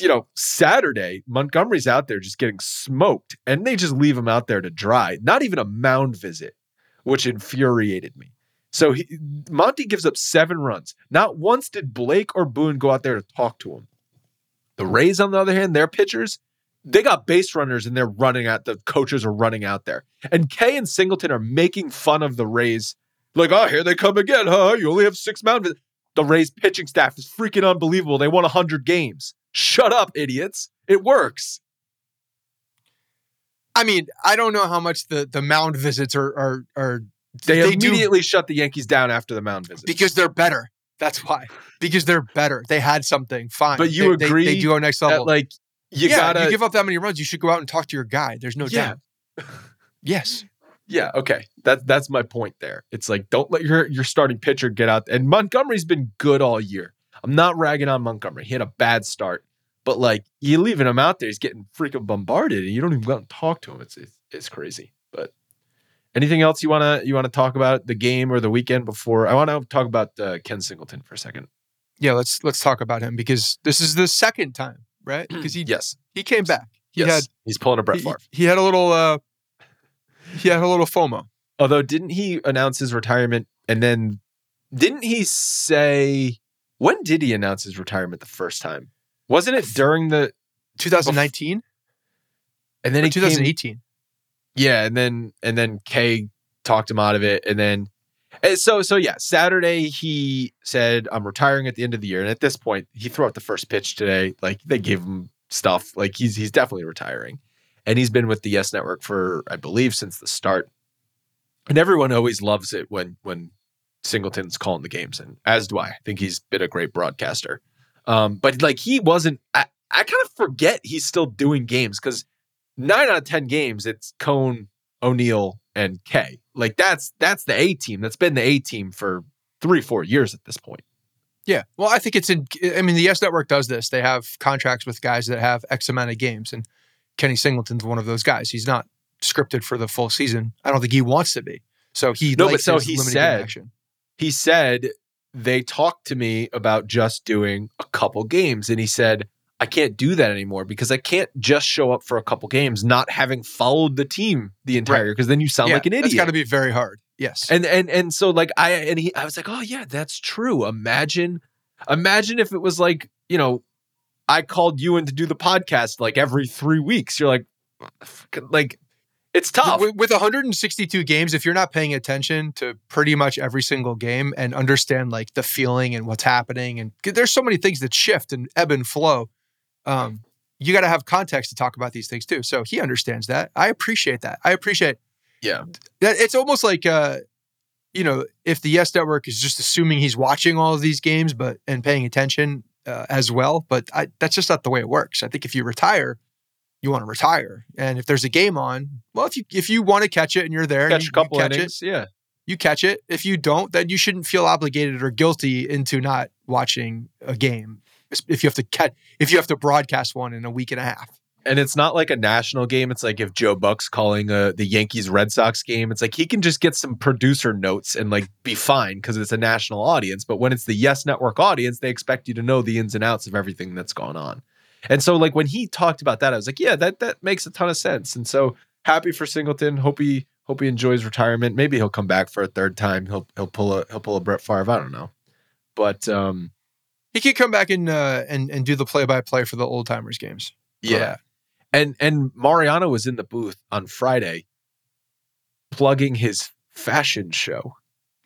you know, Saturday, Montgomery's out there just getting smoked, and they just leave him out there to dry. Not even a mound visit, which infuriated me. So he, Monty gives up seven runs. Not once did Blake or Boone go out there to talk to him. The Rays, on the other hand, their pitchers, they got base runners and they're running out. The coaches are running out there. And Kay and Singleton are making fun of the Rays. Like, oh, here they come again, huh? You only have six mound visits. The Rays pitching staff is freaking unbelievable. They won 100 games. Shut up, idiots. It works. I mean, I don't know how much the the mound visits are are are. They, they immediately do, shut the Yankees down after the mound visit because they're better. That's why. Because they're better. They had something. Fine. But you they, agree they, they do go next level. Like you yeah, gotta you give up that many runs, you should go out and talk to your guy. There's no yeah. doubt. yes. Yeah, okay. That that's my point there. It's like don't let your your starting pitcher get out. And Montgomery's been good all year. I'm not ragging on Montgomery. He had a bad start, but like you leaving him out there, he's getting freaking bombarded, and you don't even go out and talk to him. It's it's, it's crazy. But anything else you wanna you wanna talk about the game or the weekend before? I want to talk about uh, Ken Singleton for a second. Yeah, let's let's talk about him because this is the second time, right? (clears throat) Because he yes he came back. He yes. had he's pulling a Brett Favre. He, he had a little uh he had a little FOMO. Although didn't he announce his retirement and then didn't he say when did he announce his retirement the first time? Wasn't it during the 2019? And then or he 2018. Came, yeah, and then and then Kay talked him out of it, and then and so so yeah. Saturday he said I'm retiring at the end of the year, and at this point he threw out the first pitch today. Like they gave him stuff. Like he's he's definitely retiring, and he's been with the Yes Network for I believe since the start. And everyone always loves it when when Singleton's calling the games, and as do I. I think he's been a great broadcaster. Um, but like he wasn't. I, I kind of forget he's still doing games because nine out of ten games it's Cone, O'Neill, and Kay. Like that's that's the A team. That's been the A team for three four years at this point. Yeah, well, I think it's in. I mean, the Yes Network does this. They have contracts with guys that have X amount of games, and Kenny Singleton's one of those guys. He's not scripted for the full season. I don't think he wants to be. So he no, but so he said he said they talked to me about just doing a couple games, and he said I can't do that anymore because I can't just show up for a couple games not having followed the team the entire year because then you sound yeah, like an idiot. It's got to be very hard. Yes, and and and so like I and he I was like, oh yeah, that's true. Imagine, imagine if it was like you know, I called you in to do the podcast like every three weeks. You're like, like it's tough. With, with 162 games, if you're not paying attention to pretty much every single game and understand like the feeling and what's happening, and there's so many things that shift and ebb and flow, um, you got to have context to talk about these things too. So he understands that. I appreciate that. I appreciate. Yeah, that it's almost like uh, you know, if the Yes Network is just assuming he's watching all of these games, but and paying attention uh, as well. But I, that's just not the way it works. I think if you retire you want to retire. And if there's a game on, well, if you if you want to catch it and you're there, catch you, a couple catch innings, it, yeah, you catch it. If you don't, then you shouldn't feel obligated or guilty into not watching a game. If you have to cut if you have to broadcast one in a week and a half. And it's not like a national game. It's like if Joe Buck's calling a, the Yankees Red Sox game, it's like he can just get some producer notes and like be fine because it's a national audience. But when it's the Yes Network audience, they expect you to know the ins and outs of everything that's going on. And so like when he talked about that, I was like, yeah, that that makes a ton of sense. And so happy for Singleton. Hope he hope he enjoys retirement. Maybe he'll come back for a third time. He'll he'll pull a he'll pull a Brett Favre. I don't know. But um He could come back and uh, and and do the play by play for the old timers games. Yeah. that. And and Mariano was in the booth on Friday plugging his fashion show.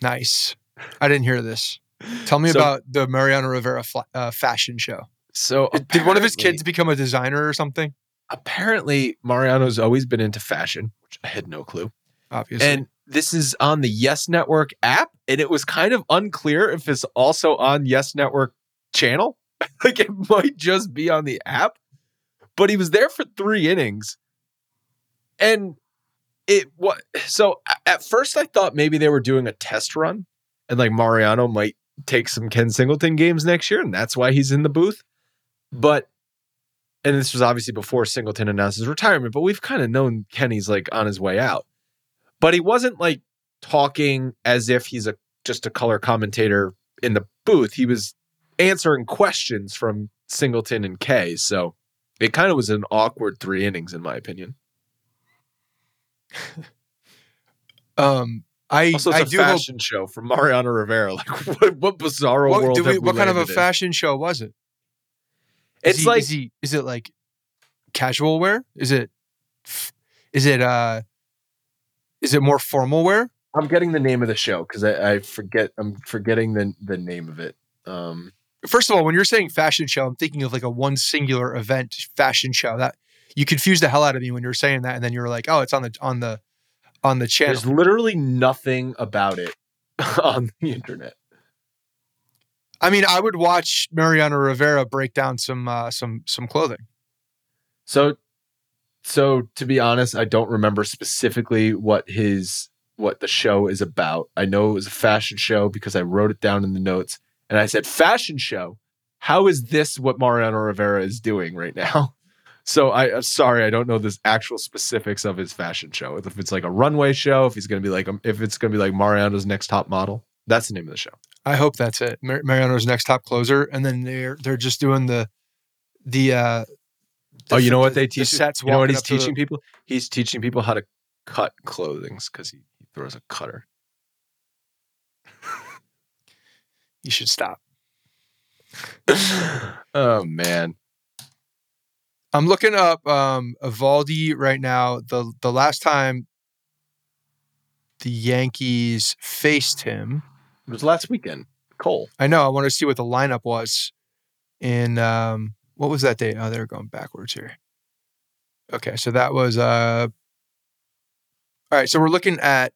Nice. I didn't hear this. Tell me So- about the Mariano Rivera fla- uh, fashion show. So Did one of his kids become a designer or something? apparently Mariano's always been into fashion, which I had no clue. Obviously. And this is on the Yes Network app, and it was kind of unclear if it's also on Yes Network channel. (laughs) like it might just be on the app. But he was there for three innings. And it what so at first I thought maybe they were doing a test run and like Mariano might take some Ken Singleton games next year, and that's why he's in the booth. But and this was obviously before Singleton announced his retirement, but we've kind of known Kenny's like on his way out. But he wasn't like talking as if he's a just a color commentator in the booth. He was answering questions from Singleton and Kay. So it kind of was an awkward three innings, in my opinion. (laughs) um, I Also, I a do hope. fashion show from Mariano Rivera. Like, (laughs) what, what bizarre What, world? do we, we what kind of a in? fashion show was it? Is It's he- like is, he, is it like casual wear? Is it is it uh is it more formal wear? I'm getting the name of the show because I, I forget. I'm forgetting the the name of it. Um, First of all, when you're saying fashion show, I'm thinking of like a one singular event fashion show. That you confused the hell out of me when you were saying that, and then you were like, "Oh, it's on the on the on the channel." there's literally nothing about it (laughs) on the internet. I mean, I would watch Mariano Rivera break down some uh, some some clothing. So, so to be honest, I don't remember specifically what his what the show is about. I know it was a fashion show because I wrote it down in the notes, and I said, "Fashion show. How is this what Mariano Rivera is doing right now?" (laughs) So I uh, sorry, I don't know the actual specifics of his fashion show. If it's like a runway show, if he's going to be like, um, if it's going to be like Mariano's next top model, that's the name of the show. I hope that's it. Mar- Mariano's next top closer, and then they're they're just doing the the. uh the- oh, you know what the- they the teach? sets You know what he's to the- teaching people? He's teaching people how to cut clothings because he, he throws a cutter. You should stop. (laughs) oh man. I'm looking up um Eovaldi right now. The the last time the Yankees faced him, It was last weekend. Cole. I know I want to see what the lineup was in um what was that date? Oh, they're going backwards here. Okay, so that was uh all right, so we're looking at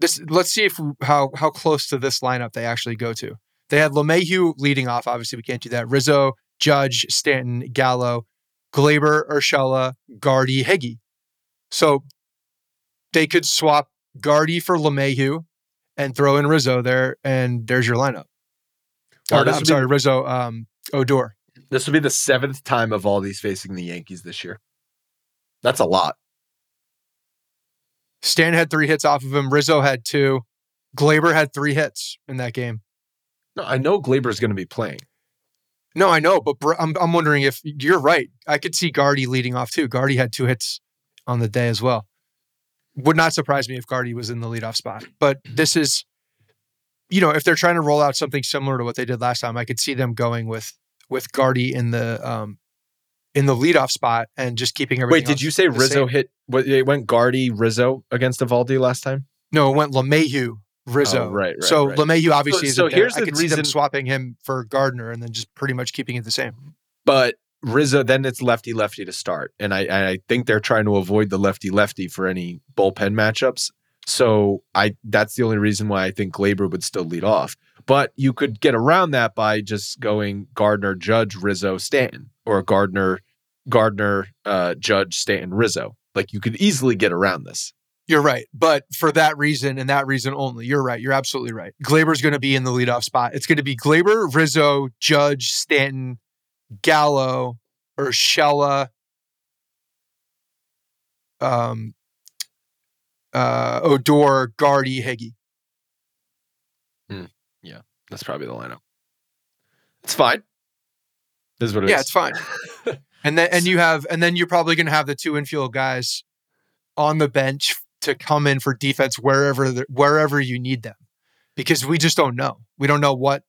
this let's see if how how close to this lineup they actually go to. They had LeMahieu leading off, obviously we can't do that. Rizzo, Judge, Stanton, Gallo, Gleyber, Urshela, Gardy, Higgy. So they could swap Gardy for LeMahieu and throw in Rizzo there, and there's your lineup. Or this I'm be- sorry, Rizzo, um, Odor. This will be the seventh time of all these facing the Yankees this year. That's a lot. Stan had three hits off of him. Rizzo had two. Gleyber had three hits in that game. No, I know Gleyber's going to be playing. No, I know, but I'm, I'm wondering if you're right. I could see Gardy leading off too. Gardy had two hits on the day as well. Would not surprise me if Gardy was in the leadoff spot. But this is, you know, if they're trying to roll out something similar to what they did last time, I could see them going with with Gardy in the um in the leadoff spot and just keeping everything. Wait, did you say Rizzo same. hit? It went Gardy Rizzo against Eovaldi last time? No, it went LeMahieu, Rizzo. Oh, right, right, so right. LeMahieu obviously So- is so there. here's I the could see them reason- swapping him for Gardner and then just pretty much keeping it the same. But Rizzo, then it's lefty lefty to start, and I and I think they're trying to avoid the lefty lefty for any bullpen matchups. So I that's the only reason why I think Gleyber would still lead off. But you could get around that by just going Gardner, Judge, Rizzo, Stanton, or Gardner, Gardner, uh, Judge, Stanton, Rizzo. Like you could easily get around this. You're right. But for that reason and that reason only, you're right. You're absolutely right. Gleyber's going to be in the leadoff spot. It's going to be Glaber, Rizzo, Judge, Stanton, Gallo, Urshela, um, uh, Odor, Gardy, Higgy. Yeah, that's probably the lineup. It's fine. This is what it is. Yeah, it's fine. (laughs) and then and you have and then you're probably going to have the two infield guys on the bench to come in for defense wherever wherever you need them, because we just don't know. We don't know what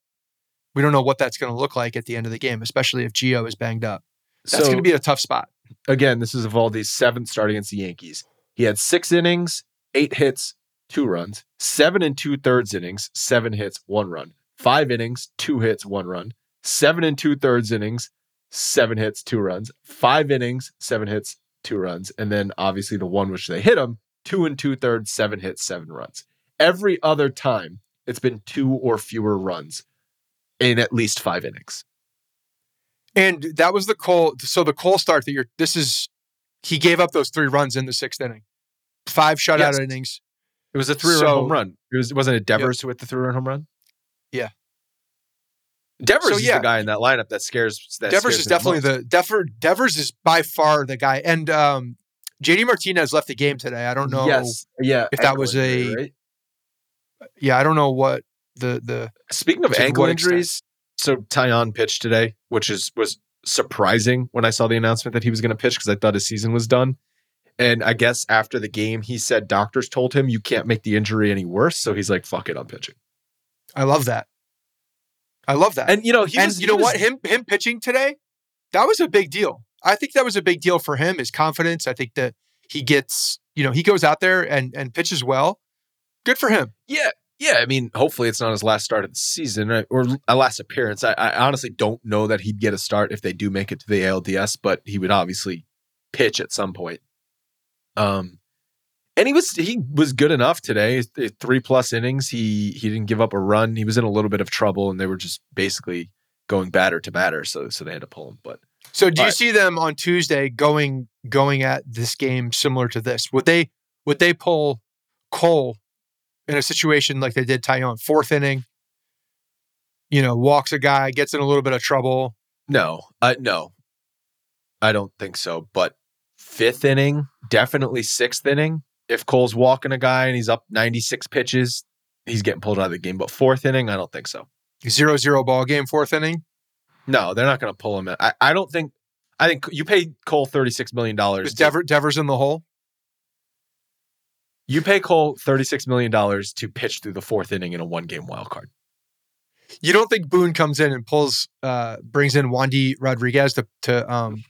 We don't know what that's going to look like at the end of the game, especially if Gio is banged up. That's So- going to be a tough spot. again, this is Eovaldi's seventh start against the Yankees. He had six innings, eight hits, two runs, seven and two thirds innings, seven hits, one run, five innings, two hits, one run, seven and two thirds innings, seven hits, two runs, five innings, seven hits, two runs, and then obviously the one which they hit him, two and two thirds, seven hits, seven runs. Every other time, it's been two or fewer runs in at least five innings. And that was the Cole. So the Cole start that you're. This is. He gave up those three runs in the sixth inning, five shutout Yes. innings. It was a three-run So- home run. It was wasn't it Devers who hit the three-run home run? Yeah. Devers So, is yeah. the guy in that lineup that scares. That Devers scares is definitely most. the Dever, Devers is by far the guy. And um, JD Martinez left the game today. I don't know. Yes, yeah. if that was a- right? Yeah, I don't know what the the. Speaking of ankle extent? injuries, so Taillon pitched today, which is was surprising when I saw the announcement that he was going to pitch because I thought his season was done. And I guess after the game, he said doctors told him you can't make the injury any worse. So he's like, "Fuck it, I'm pitching." I love that. I love that. And you know, he and was, you know was- what? Him him pitching today, that was a big deal. I think that was a big deal for him. His confidence. I think that he gets. You know, he goes out there and and pitches well. Good for him. Yeah, yeah. I mean, hopefully it's not his last start of the season right? or a last appearance. I, I honestly don't know that he'd get a start if they do make it to the ALDS, but he would obviously pitch at some point. Um, and he was he was good enough today. Three plus innings. He he didn't give up a run. He was in a little bit of trouble, and they were just basically going batter to batter. So so they had to pull him. But So do you Right. see them on Tuesday going going at this game similar to this? Would they would they pull Cole in a situation like they did Taillon, fourth inning? You know, walks a guy, gets in a little bit of trouble. No, uh, no, I don't think so. But fifth inning, definitely sixth inning. If Cole's walking a guy and he's up 96 pitches, he's getting pulled out of the game. But fourth inning, I don't think so. Zero zero ball game, fourth inning. No, they're not going to pull him. In. I, I don't think. I think you pay Cole 36 million Is dollars. Dever, Devers in the hole? You pay Cole 36 million dollars to pitch through the fourth inning in a one game wild card. You don't think Boone comes in and pulls, uh, brings in Wandy Rodriguez to to um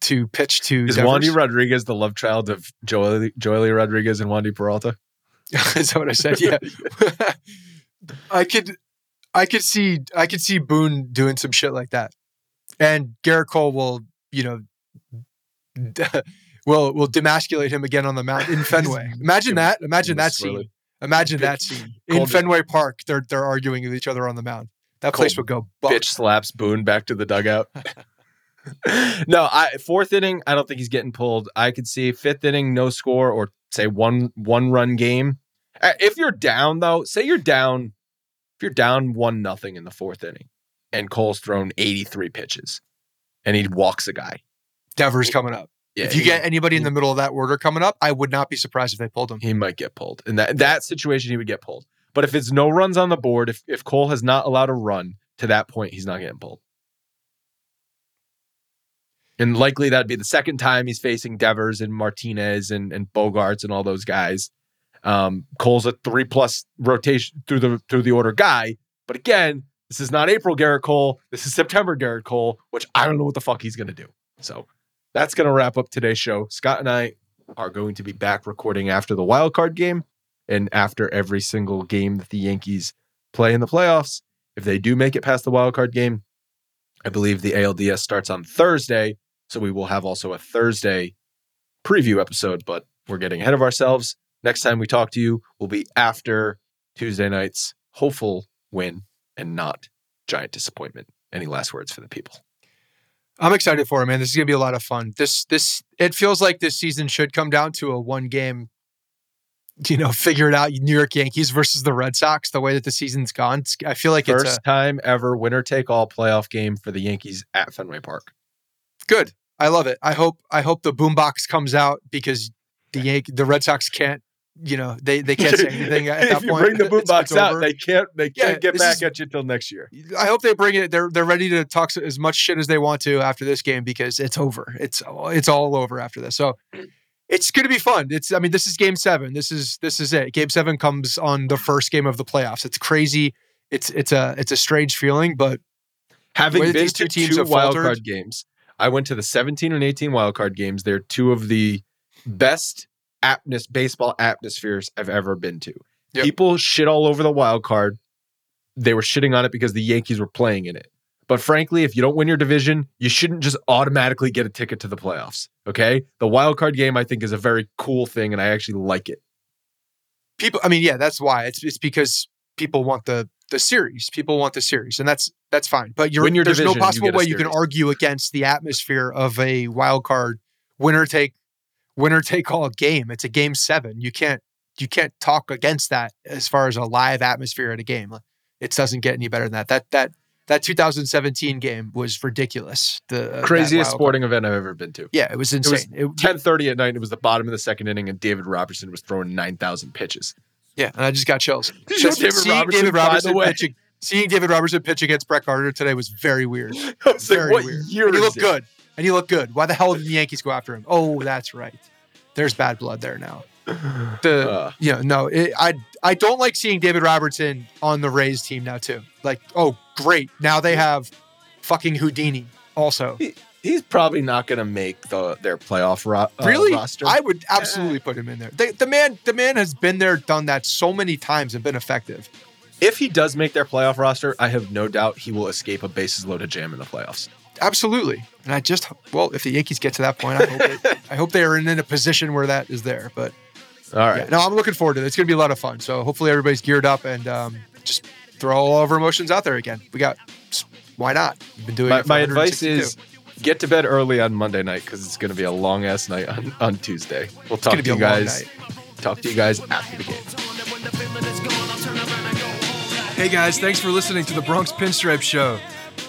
to pitch to Is Devers? Wandy Rodriguez the love child of Joely, Joely Rodriguez and Wandy Peralta? (laughs) Is that what I said? Yeah. (laughs) (laughs) I could I could see I could see Boone doing some shit like that. And Gerrit Cole will, you know, (laughs) will will demasculate him again on the mound in (laughs) Fenway. Imagine that. Imagine that scene. Imagine that scene. In Fenway Park, they're they're arguing with each other on the mound. That place would go buck. bitch slaps Boone back to the dugout. (laughs) no, I fourth inning, I don't think he's getting pulled. I could see fifth inning, no score, or say one one run game. If you're down though, say you're down, if you're down one nothing in the fourth inning, and Cole's thrown 83 pitches, and he walks a guy. Devers coming up. Yeah, if you get anybody in the middle of that order coming up, I would not be surprised if they pulled him. he might get pulled. In that that situation, he would get pulled. But if it's no runs on the board, if if Cole has not allowed a run to that point, he's not getting pulled. And likely that'd be the second time he's facing Devers and Martinez and, and Bogaerts and all those guys. Um, Cole's a three plus rotation through the through the order guy. But again, this is not April Gerrit Cole. This is September Gerrit Cole, which I don't know what the fuck he's gonna do. So that's gonna wrap up today's show. Scott and I are going to be back recording after the wild card game and after every single game that the Yankees play in the playoffs. If they do make it past the wild card game, I believe the ALDS starts on Thursday. So we will have also a Thursday preview episode, but we're getting ahead of ourselves. Next time we talk to you will be after Tuesday night's hopeful win and not giant disappointment. Any last words for the people? I'm excited for it, man. This is gonna be a lot of fun. This this it feels like this season should come down to a one game, you know, figure it out. New York Yankees versus the Red Sox. The way that the season's gone, I feel like First it's a, time ever winner take all playoff game for the Yankees at Fenway Park. good. I love it. I hope I hope the boombox comes out because the Yank the Red Sox can't. You know, they they can't say anything at (laughs) that if you point. bring the It's- boombox out, over. they can't they can't get back is- at you till next year. I hope they bring it. They're they're ready to talk as much shit as they want to after this game because it's over. It's it's all over after this. So it's going to be fun. It's I mean this is game seven. This is this is it. Game seven comes on the first game of the playoffs. It's crazy. it's it's a it's a strange feeling, but Having been these to two teams two have wild faltered- card games, I went to the 17 and 18 wild card games. They're two of the best atmos- baseball atmospheres I've ever been to. Yep. People shit all over the wild card. They were shitting on it because the Yankees were playing in it. But frankly, if you don't win your division, you shouldn't just automatically get a ticket to the playoffs. Okay. The wild card game, I think, is a very cool thing, and I actually like it. people i mean yeah that's why it's it's because people want the the series people want the series and that's that's fine but you're your there's division, no possible a way you can argue against the atmosphere of a wild card winner take winner take all game it's a game seven you can't you can't talk against that as far as a live atmosphere at a game it doesn't get any better than that that that that 2017 game was ridiculous the uh, Craziest sporting event I've ever been to. yeah it was insane It- was 10:30 at night. It was the bottom of the second inning, and David Robertson was throwing 9,000 pitches. Yeah, and I just got chills. Did (laughs) you know Just David seeing Robertson, David Robertson pitching, seeing David Robertson pitch against Brett Gardner today was very weird. I was like, Very what weird. year he looked it? good. And he looked good. Why the hell did the Yankees go after him? Oh, that's right. There's bad blood there now. The Uh. yeah, no, it, I I don't like seeing David Robertson on the Rays team now too. Like, oh, great. Now they have fucking Houdini also. He's probably not going to make the their playoff ro- uh, really? roster. I would absolutely put him in there. The, the man the man has been there, done that so many times and been effective. if he does make their playoff roster, I have no doubt he will escape a bases loaded jam in the playoffs. Absolutely. And I just well, if the Yankees get to that point, I hope it, I hope they are in, in a position where that is there. But All right. yeah, no, I'm looking forward to it. It's going to be a lot of fun. So hopefully everybody's geared up and um, just throw all of our emotions out there again. We got why not? We've been doing my, it. For my advice is get to bed early on Monday night because it's going to be a long ass night on, on Tuesday. We'll talk gonna you guys. Talk to you guys after the game. Hey guys, thanks for listening to the Bronx Pinstripe Show.